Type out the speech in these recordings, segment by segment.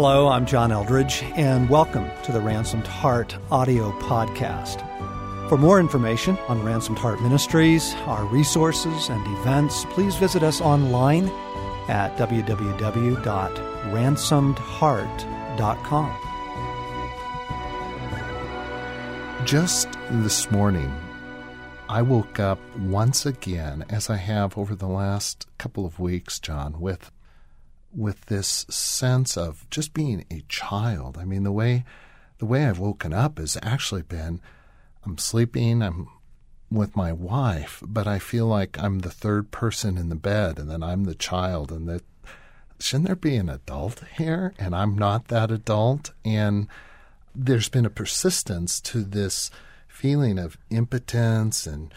Hello, I'm John Eldredge, and welcome to the Ransomed Heart audio podcast. For more information on Ransomed Heart Ministries, our resources, and events, please visit us online at www.ransomedheart.com. Just this morning, I woke up once again, as I have over the last couple of weeks, John, with with this sense of just being a child. I mean, the way the way I've woken up has actually been I'm sleeping, I'm with my wife, but I feel like I'm the third person in the bed and then I'm the child and that shouldn't there be an adult here and I'm not that adult and there's been a persistence to this feeling of impotence and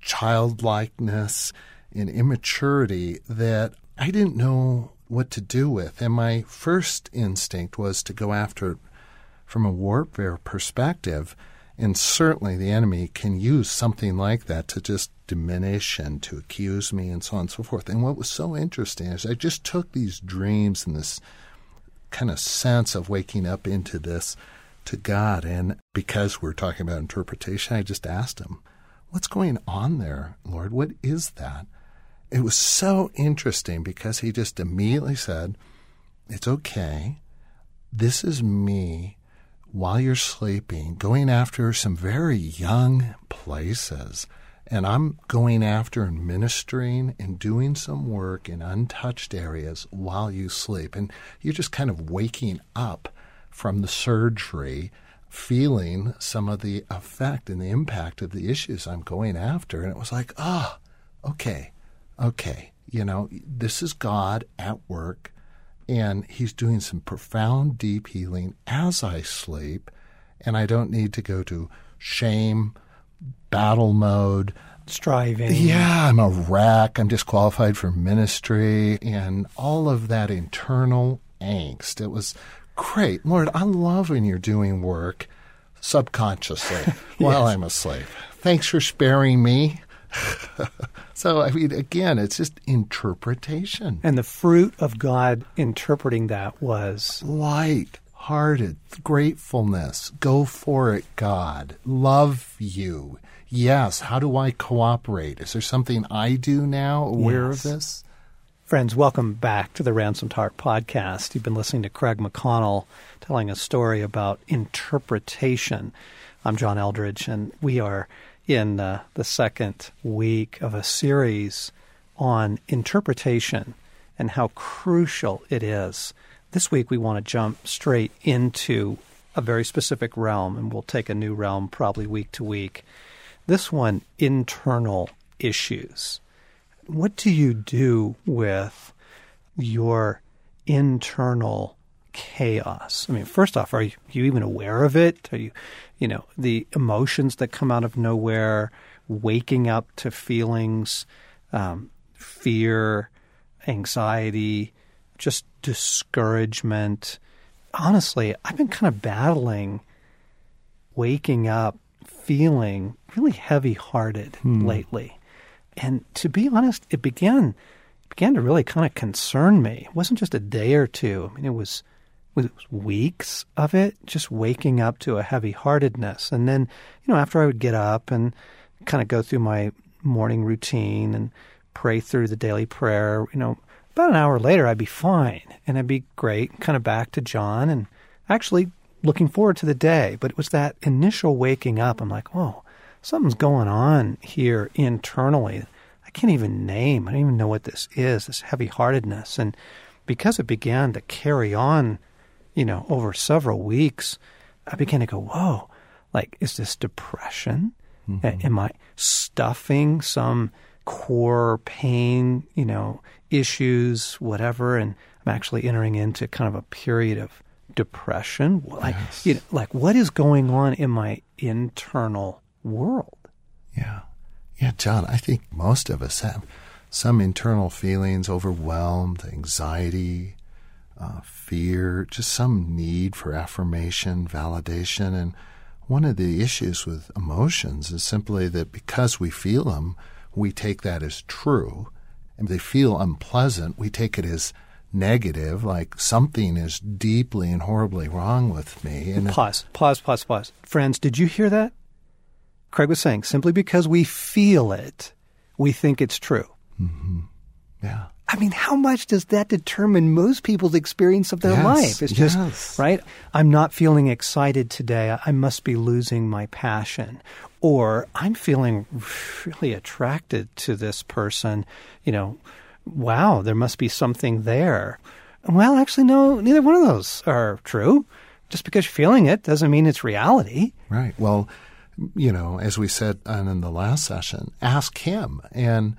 childlikeness and immaturity that I didn't know what to do with. And my first instinct was to go after it from a warfare perspective. And certainly the enemy can use something like that to just diminish and to accuse me and so on and so forth. And what was so interesting is I just took these dreams and this kind of sense of waking up into this to God. And because we're talking about interpretation, I just asked him, What's going on there, Lord? What is that? It was so interesting because he just immediately said, It's okay. This is me while you're sleeping, going after some very young places. And I'm going after and ministering and doing some work in untouched areas while you sleep. And you're just kind of waking up from the surgery, feeling some of the effect and the impact of the issues I'm going after. And it was like, ah, oh, okay okay, you know, this is God at work, and He's doing some profound, deep healing as I sleep, and I don't need to go to shame, battle mode. Striving. Yeah, I'm a wreck. I'm disqualified for ministry and all of that internal angst. It was great. Lord, I love when you're doing work subconsciously yes. while I'm asleep. Thanks for sparing me. so, I mean, again, it's just interpretation. And the fruit of God interpreting that was light hearted, gratefulness. Go for it, God. Love you. Yes. How do I cooperate? Is there something I do now aware yes. of this? Friends, welcome back to the Ransomed Heart podcast. You've been listening to Craig McConnell telling a story about interpretation. I'm John Eldredge, and we are in uh, the second week of a series on interpretation and how crucial it is. This week, we want to jump straight into a very specific realm, and we'll take a new realm probably week to week. This one, internal issues. What do you do with your internal chaos? I mean, first off, are you, you even aware of it? Are you, you know, the emotions that come out of nowhere, waking up to feelings, um, fear, anxiety, just discouragement. Honestly, I've been kind of battling waking up feeling really heavy hearted hmm. lately. And to be honest, it began began to really kind of concern me. It wasn't just a day or two. I mean, it was weeks of it, just waking up to a heavy heartedness. And then, you know, after I would get up and kind of go through my morning routine and pray through the daily prayer, you know, about an hour later, I'd be fine and I'd be great, kind of back to John and actually looking forward to the day. But it was that initial waking up. I'm like, whoa, something's going on here internally. I can't even name. I don't even know what this is, this heavy heartedness. And because it began to carry on you know, over several weeks, I began to go, whoa, like, is this depression? Mm-hmm. Am I stuffing some core pain, you know, issues, whatever? And I'm actually entering into kind of a period of depression. Like, yes. you know, like what is going on in my internal world? Yeah. Yeah, John, I think most of us have some internal feelings, overwhelmed, anxiety, uh, fear, just some need for affirmation, validation. And one of the issues with emotions is simply that because we feel them, we take that as true. And they feel unpleasant, we take it as negative, like something is deeply and horribly wrong with me. And pause, pause, pause, pause. Friends, did you hear that? Craig was saying simply because we feel it, we think it's true. Mm-hmm. Yeah. I mean, how much does that determine most people's experience of their yes, life? It's just, yes. right? I'm not feeling excited today. I must be losing my passion. Or I'm feeling really attracted to this person. You know, wow, there must be something there. Well, actually, no, neither one of those are true. Just because you're feeling it doesn't mean it's reality. Right. Well, you know, as we said in the last session, ask Him. And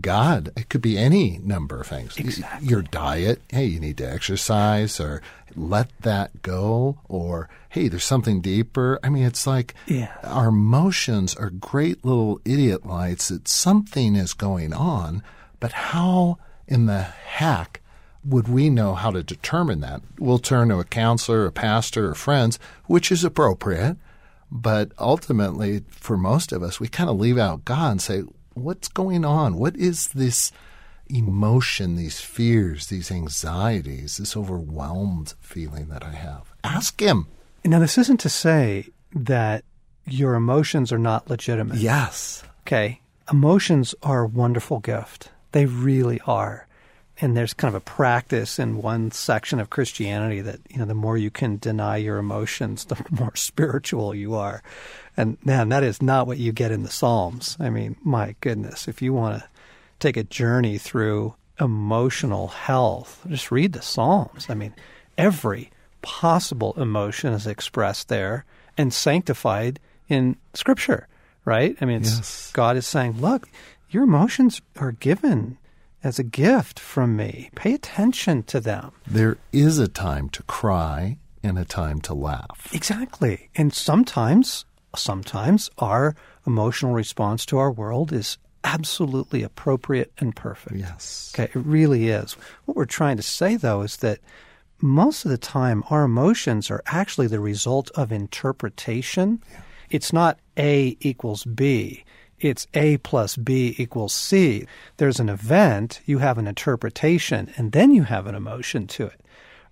God, it could be any number of things. Exactly. Your diet, hey, you need to exercise, or let that go, or hey, there's something deeper. I mean, it's like yeah. our emotions are great little idiot lights that something is going on, but how in the heck would we know how to determine that? We'll turn to a counselor, a pastor, or friends, which is appropriate. But ultimately, for most of us, we kind of leave out God and say, what's going on? What is this emotion, these fears, these anxieties, this overwhelmed feeling that I have? Ask Him. Now, this isn't to say that your emotions are not legitimate. Yes. Okay. Emotions are a wonderful gift. They really are. And there's kind of a practice in one section of Christianity that, you know, the more you can deny your emotions, the more spiritual you are. And man, that is not what you get in the Psalms. I mean, my goodness, if you want to take a journey through emotional health, just read the Psalms. I mean, every possible emotion is expressed there and sanctified in Scripture, right? I mean, yes. God is saying, look, your emotions are given as a gift from me. Pay attention to them. There is a time to cry and a time to laugh. Exactly. And sometimes sometimes our emotional response to our world is absolutely appropriate and perfect. Yes. Okay, it really is. What we're trying to say though is that most of the time our emotions are actually the result of interpretation. Yeah. It's not A equals B. It's A plus B equals C. There's an event, you have an interpretation, and then you have an emotion to it,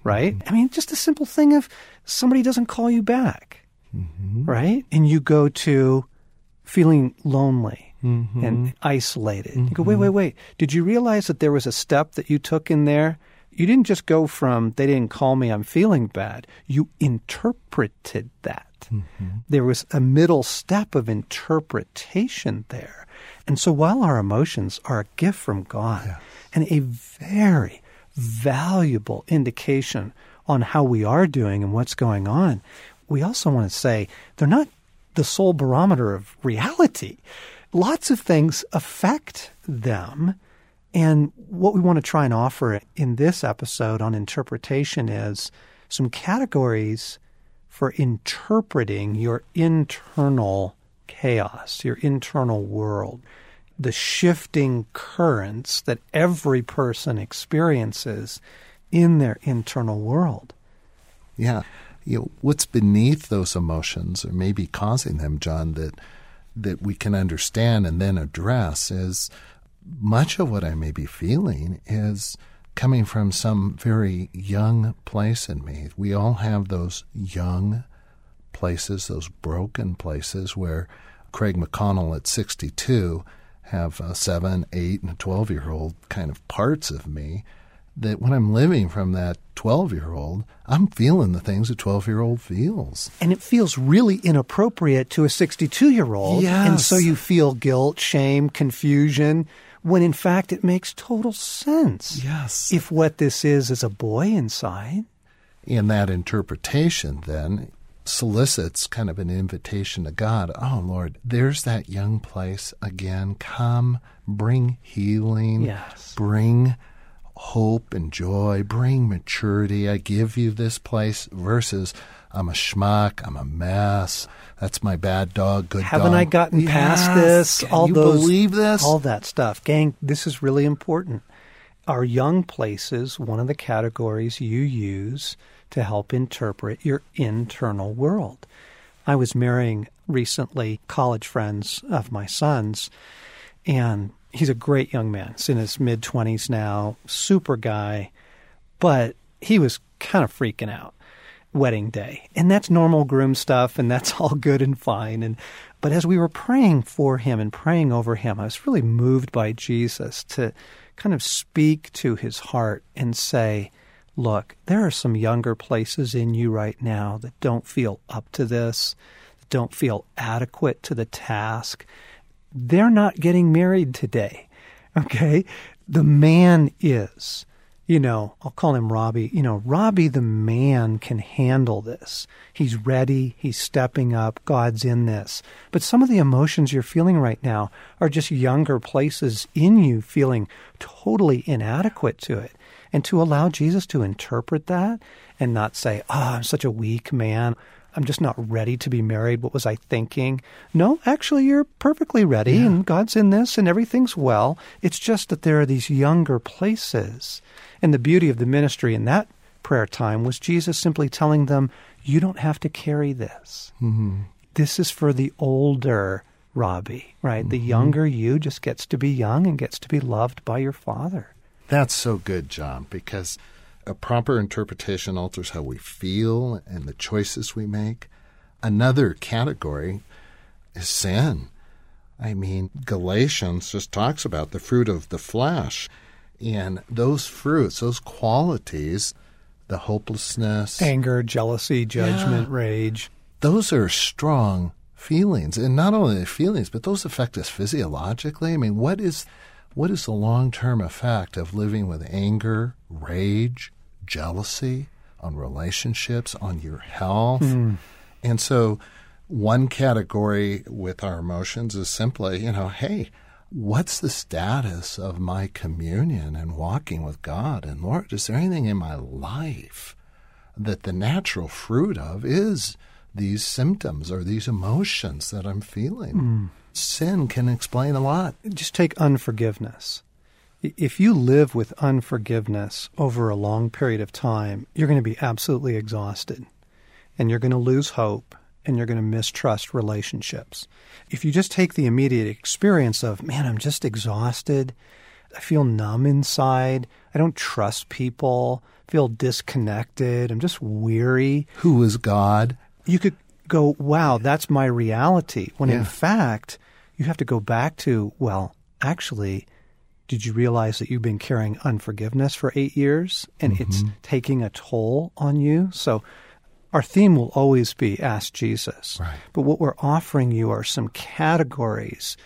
right? Mm-hmm. I mean, just a simple thing of somebody doesn't call you back mm-hmm. right? And you go to feeling lonely mm-hmm. and isolated. Mm-hmm. You go, wait, wait, wait. Did you realize that there was a step that you took in there? You didn't just go from, they didn't call me, I'm feeling bad. You interpreted that. Mm-hmm. There was a middle step of interpretation there. And so while our emotions are a gift from God yeah. and a very valuable indication on how we are doing and what's going on, we also want to say they're not the sole barometer of reality. Lots of things affect them. And what we want to try and offer in this episode on interpretation is some categories for interpreting your internal chaos, your internal world, the shifting currents that every person experiences in their internal world. Yeah you know, what's beneath those emotions or maybe causing them, John, that that we can understand and then address is much of what I may be feeling is coming from some very young place in me. We all have those young places, those broken places where Craig McConnell at 62 have a seven, eight, and 12 year old kind of parts of me that when I'm living from that 12 year old, I'm feeling the things a 12 year old feels. And it feels really inappropriate to a 62 year old. Yes. And so you feel guilt, shame, confusion, when in fact it makes total sense. Yes. If what this is is a boy inside. And that interpretation then solicits kind of an invitation to God. Oh, Lord, there's that young place again. Come, bring healing. Yes. Bring hope and joy, bring maturity. I give you this place versus I'm a schmuck, I'm a mess. That's my bad dog, good Haven't dog. I gotten yes. past this? Can all you those, believe this? All that stuff. Gang, this is really important. Our young places, one of the categories you use to help interpret your internal world. I was marrying recently college friends of my son's, and he's a great young man. He's in his mid 20s now, super guy. but he was kind of freaking out wedding day. And that's normal groom stuff and that's all good and fine. And but as we were praying for him and praying over him, I was really moved by Jesus to kind of speak to his heart and say, look, there are some younger places in you right now that don't feel up to this, that don't feel adequate to the task. They're not getting married today. Okay? The man is you know, I'll call him Robbie. You know, Robbie the man can handle this. He's ready. He's stepping up. God's in this. But some of the emotions you're feeling right now are just younger places in you feeling totally inadequate to it. And to allow Jesus to interpret that and not say, oh, I'm such a weak man. I'm just not ready to be married. What was I thinking? No, actually, you're perfectly ready, yeah. and God's in this, and everything's well. It's just that there are these younger places and the beauty of the ministry in that prayer time was Jesus simply telling them, You don't have to carry this. Mm-hmm. This is for the older Robbie, right? Mm-hmm. The younger you just gets to be young and gets to be loved by your father. That's so good, John, because a proper interpretation alters how we feel and the choices we make. Another category is sin. I mean, Galatians just talks about the fruit of the flesh. And those fruits, those qualities, the hopelessness, anger, jealousy, judgment, yeah, rage, those are strong feelings. And not only the feelings, but those affect us physiologically. I mean, what is what is the long-term effect of living with anger, rage, jealousy on relationships, on your health? Mm. And so one category with our emotions is simply, you know, hey, what's the status of my communion and walking with God? And Lord, is there anything in my life that the natural fruit of is these symptoms or these emotions that I'm feeling? Mm. Sin can explain a lot. Just take unforgiveness. If you live with unforgiveness over a long period of time, you're going to be absolutely exhausted and you're going to lose hope and you're going to mistrust relationships. If you just take the immediate experience of, man, I'm just exhausted, I feel numb inside, I don't trust people, feel disconnected, I'm just weary. Who is God? You could go, wow, that's my reality. When yeah. in fact, you have to go back to, well, actually, did you realize that you've been carrying unforgiveness for eight years and mm-hmm. it's taking a toll on you? So our theme will always be Ask Jesus. Right. But what we're offering you are some categories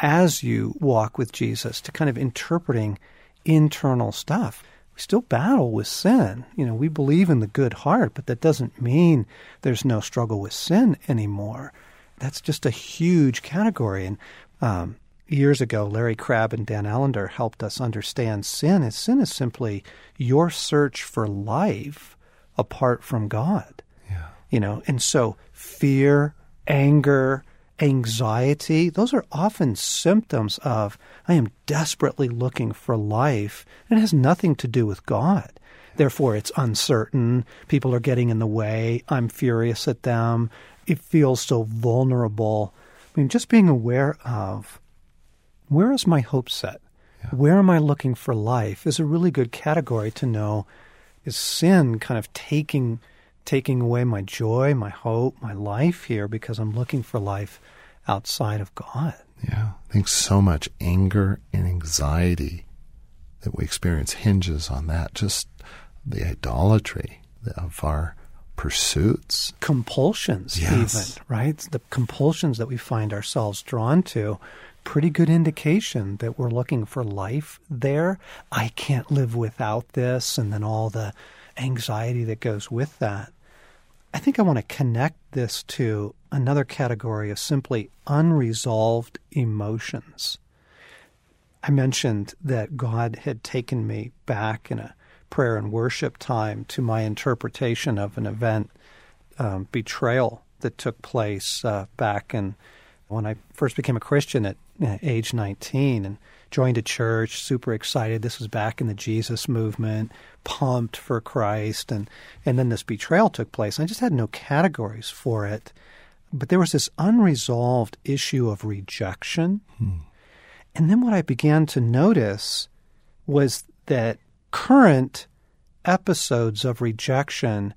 as you walk with Jesus to kind of interpreting internal stuff. We still battle with sin. You know, we believe in the good heart, but that doesn't mean there's no struggle with sin anymore. That's just a huge category. And um, years ago, Larry Crabb and Dan Allender helped us understand sin. Is sin is simply your search for life apart from God Yeah. you know, and so fear, anger, anxiety, those are often symptoms of I am desperately looking for life. And it has nothing to do with God. Therefore, it's uncertain. People are getting in the way. I'm furious at them. It feels so vulnerable. I mean, just being aware of where is my hope set? Yeah. Where am I looking for life is a really good category to know is sin kind of taking taking away my joy, my hope, my life here because I'm looking for life outside of God. Yeah. I think so much anger and anxiety that we experience hinges on that, just the idolatry of our pursuits. Compulsions, yes. even, right? The compulsions that we find ourselves drawn to. Pretty good indication that we're looking for life there. I can't live without this, and then all the anxiety that goes with that. I think I want to connect this to another category of simply unresolved emotions. I mentioned that God had taken me back in a prayer and worship time to my interpretation of an event, um, betrayal that took place uh, back in when I first became a Christian at uh, age 19 and joined a church, super excited. This was back in the Jesus movement, pumped for Christ, and and then this betrayal took place. I just had no categories for it, but there was this unresolved issue of rejection. Hmm. And then what I began to notice was that current episodes of rejection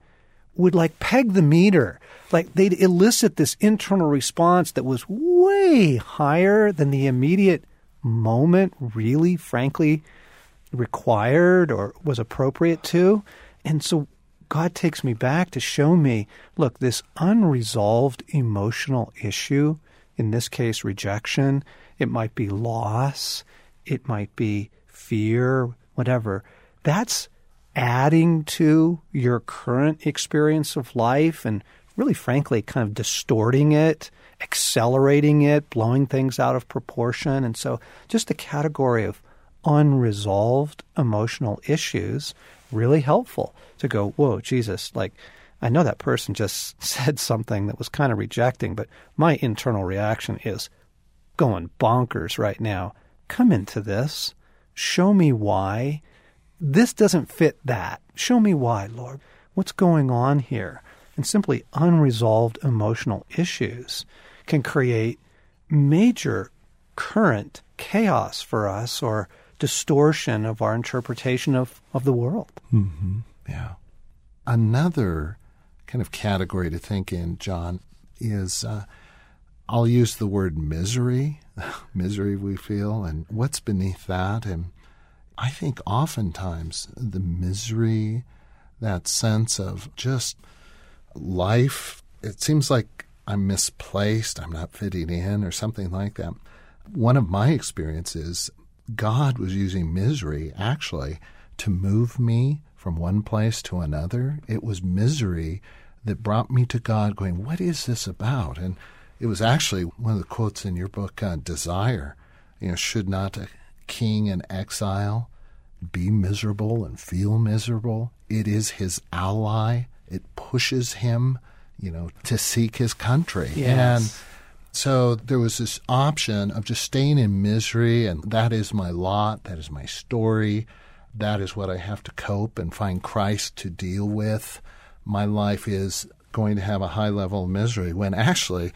would like peg the meter. Like they'd elicit this internal response that was way higher than the immediate moment really, frankly, required or was appropriate to. And so God takes me back to show me look, this unresolved emotional issue, in this case, rejection, it might be loss, it might be fear, whatever. That's adding to your current experience of life and really, frankly, kind of distorting it, accelerating it, blowing things out of proportion. And so, just the category of unresolved emotional issues really helpful to go, whoa, Jesus, like, I know that person just said something that was kind of rejecting, but my internal reaction is going bonkers right now. Come into this. Show me why. This doesn't fit that. Show me why, Lord. What's going on here? And simply unresolved emotional issues can create major current chaos for us or distortion of our interpretation of, of the world. Mm-hmm. Yeah. Another kind of category to think in, John, is uh, I'll use the word misery, misery we feel, and what's beneath that. And I think oftentimes the misery, that sense of just life, it seems like I'm misplaced, I'm not fitting in, or something like that. One of my experiences, God was using misery actually to move me from one place to another. It was misery that brought me to God, going, What is this about? And it was actually one of the quotes in your book, uh, Desire. You know, should not king in exile be miserable and feel miserable? It is his ally. It pushes him, you know, to seek his country. Yes. And so there was this option of just staying in misery, and that is my lot, that is my story, that is what I have to cope and find Christ to deal with. My life is going to have a high level of misery when actually,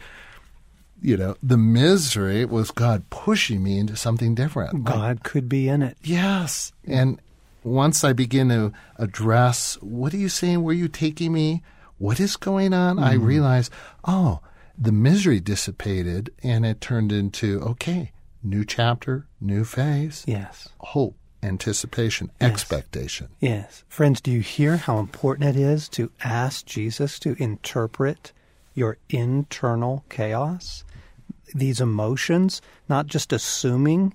you know, the misery was God pushing me into something different. God could be in it. Yes. And once I begin to address, what are you saying? Where are you taking me? What is going on? I mm-hmm. realize, oh, the misery dissipated and it turned into, okay, new chapter, new phase, Yes. hope, anticipation, Yes. expectation. Yes. Friends, do you hear how important it is to ask Jesus to interpret your internal chaos? These emotions, not just assuming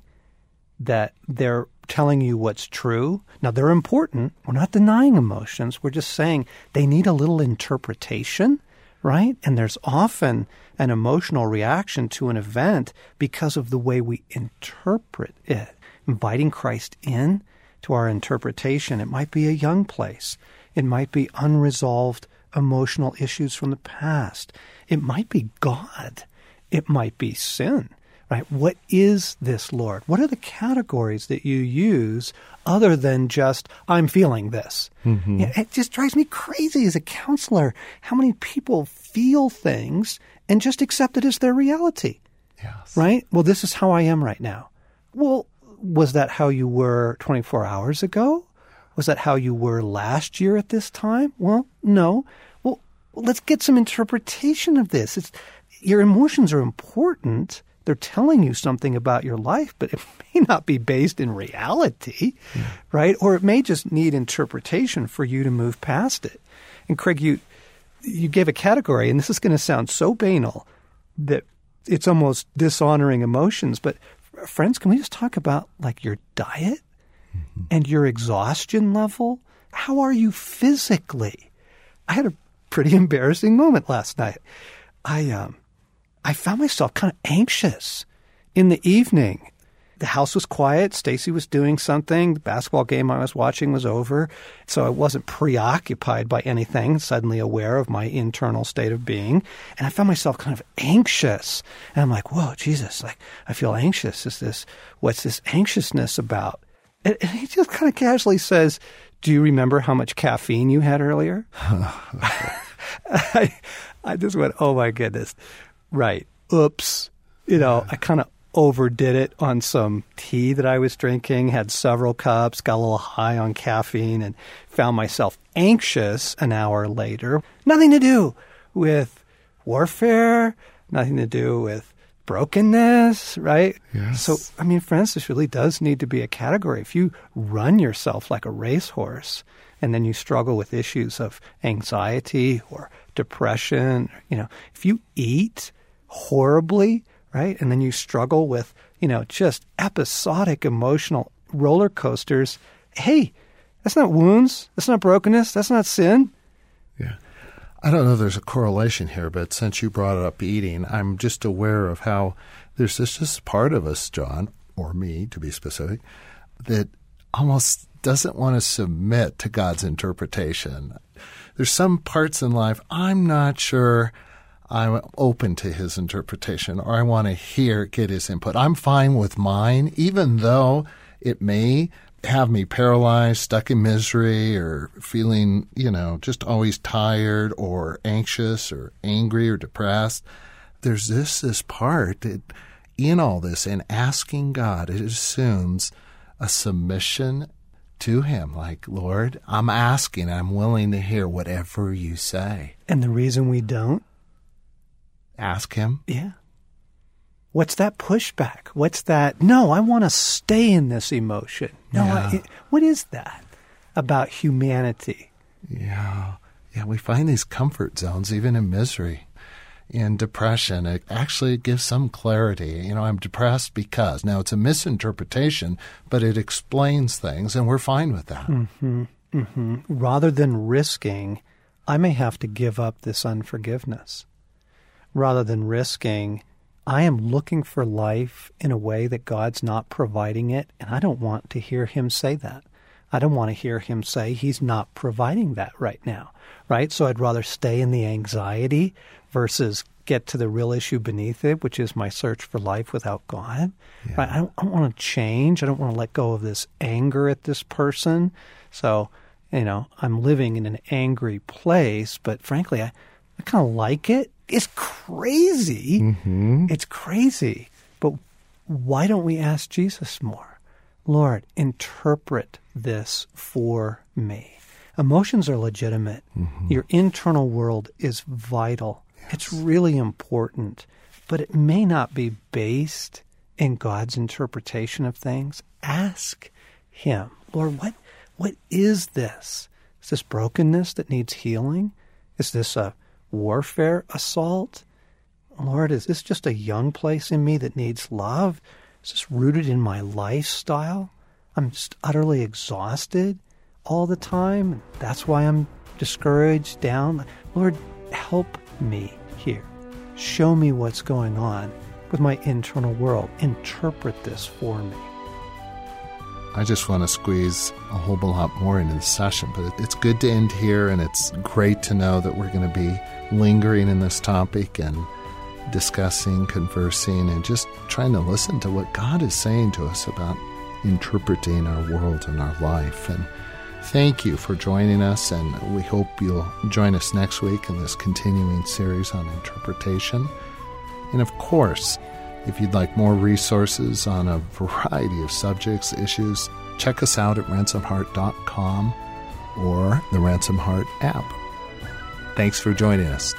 that they're telling you what's true. Now, they're important. We're not denying emotions. We're just saying they need a little interpretation, right? And there's often an emotional reaction to an event because of the way we interpret it. Inviting Christ in to our interpretation. It might be a young place. It might be unresolved emotional issues from the past. It might be God. It might be sin right? What is this, Lord? What are the categories that you use other than just, I'm feeling this? Mm-hmm. It just drives me crazy as a counselor how many people feel things and just accept it as their reality, Yes. right? Well, this is how I am right now. Well, was that how you were 24 hours ago? Was that how you were last year at this time? Well, no. Well, let's get some interpretation of this. It's, your emotions are important. They're telling you something about your life, but it may not be based in reality, right? Or it may just need interpretation for you to move past it. And Craig, you you gave a category, and this is going to sound so banal that it's almost dishonoring emotions. But friends, can we just talk about like your diet and your exhaustion level? How are you physically? I had a pretty embarrassing moment last night. I um I found myself kind of anxious in the evening. The house was quiet. Stasi was doing something. The basketball game I was watching was over. So I wasn't preoccupied by anything, suddenly aware of my internal state of being. And I found myself kind of anxious. And I'm like, whoa, Jesus, like, I feel anxious. Is this, what's this anxiousness about? And, and he just kind of casually says, do you remember how much caffeine you had earlier? I, I just went, oh my goodness. Right. Oops. You know, I kind of overdid it on some tea that I was drinking, had several cups, got a little high on caffeine, and found myself anxious an hour later. Nothing to do with warfare, nothing to do with brokenness, right? Yes. So, I mean, friends, this really does need to be a category. If you run yourself like a racehorse and then you struggle with issues of anxiety or depression, you know, if you eat horribly, right, and then you struggle with, you know, just episodic emotional roller coasters, hey, that's not wounds. That's not brokenness. That's not sin. Yeah. I don't know if there's a correlation here, but since you brought up eating, I'm just aware of how there's this just part of us, John, or me to be specific, that almost doesn't want to submit to God's interpretation. There's some parts in life I'm not sure I'm open to his interpretation or I want to hear, get his input. I'm fine with mine, even though it may have me paralyzed, stuck in misery, or feeling, you know, just always tired or anxious or angry or depressed. There's this this part that in all this and asking God, it assumes a submission to Him. Like, Lord, I'm asking, I'm willing to hear whatever you say. And the reason we don't, Ask Him. yeah. What's that pushback? What's that? No, I want to stay in this emotion. No, Yeah. I, what is that about humanity? Yeah. Yeah, we find these comfort zones even in misery. In depression, it actually gives some clarity. You know, I'm depressed because. Now, it's a misinterpretation, but it explains things, and we're fine with that. Mm-hmm. Mm-hmm. rather than risking, I may have to give up this unforgiveness. Rather than risking, I am looking for life in a way that God's not providing it, and I don't want to hear Him say that. I don't want to hear Him say He's not providing that right now, right? So I'd rather stay in the anxiety versus get to the real issue beneath it, which is my search for life without God. Right? I don't, I don't want to change. I don't want to let go of this anger at this person. So, you know, I'm living in an angry place, but frankly, I, I kind of like it. It's crazy. Mm-hmm. It's crazy. But why don't we ask Jesus more? Lord, interpret this for me. Emotions are legitimate. Mm-hmm. Your internal world is vital. It's really important, but it may not be based in God's interpretation of things. Ask Him, Lord, what what is this? Is this brokenness that needs healing? Is this a warfare assault? Lord, is this just a young place in me that needs love? Is this rooted in my lifestyle? I'm just utterly exhausted all the time. That's why I'm discouraged, down. Lord, help me here. Show me what's going on with my internal world. Interpret this for me. I just want to squeeze a whole lot more into the session, but it's good to end here, and it's great to know that we're going to be lingering in this topic and discussing, conversing, and just trying to listen to what God is saying to us about interpreting our world and our life. And thank you for joining us, and we hope you'll join us next week in this continuing series on interpretation. And of course, if you'd like more resources on a variety of subjects, issues, check us out at ransomedheart.com or the Ransomed Heart app. Thanks for joining us.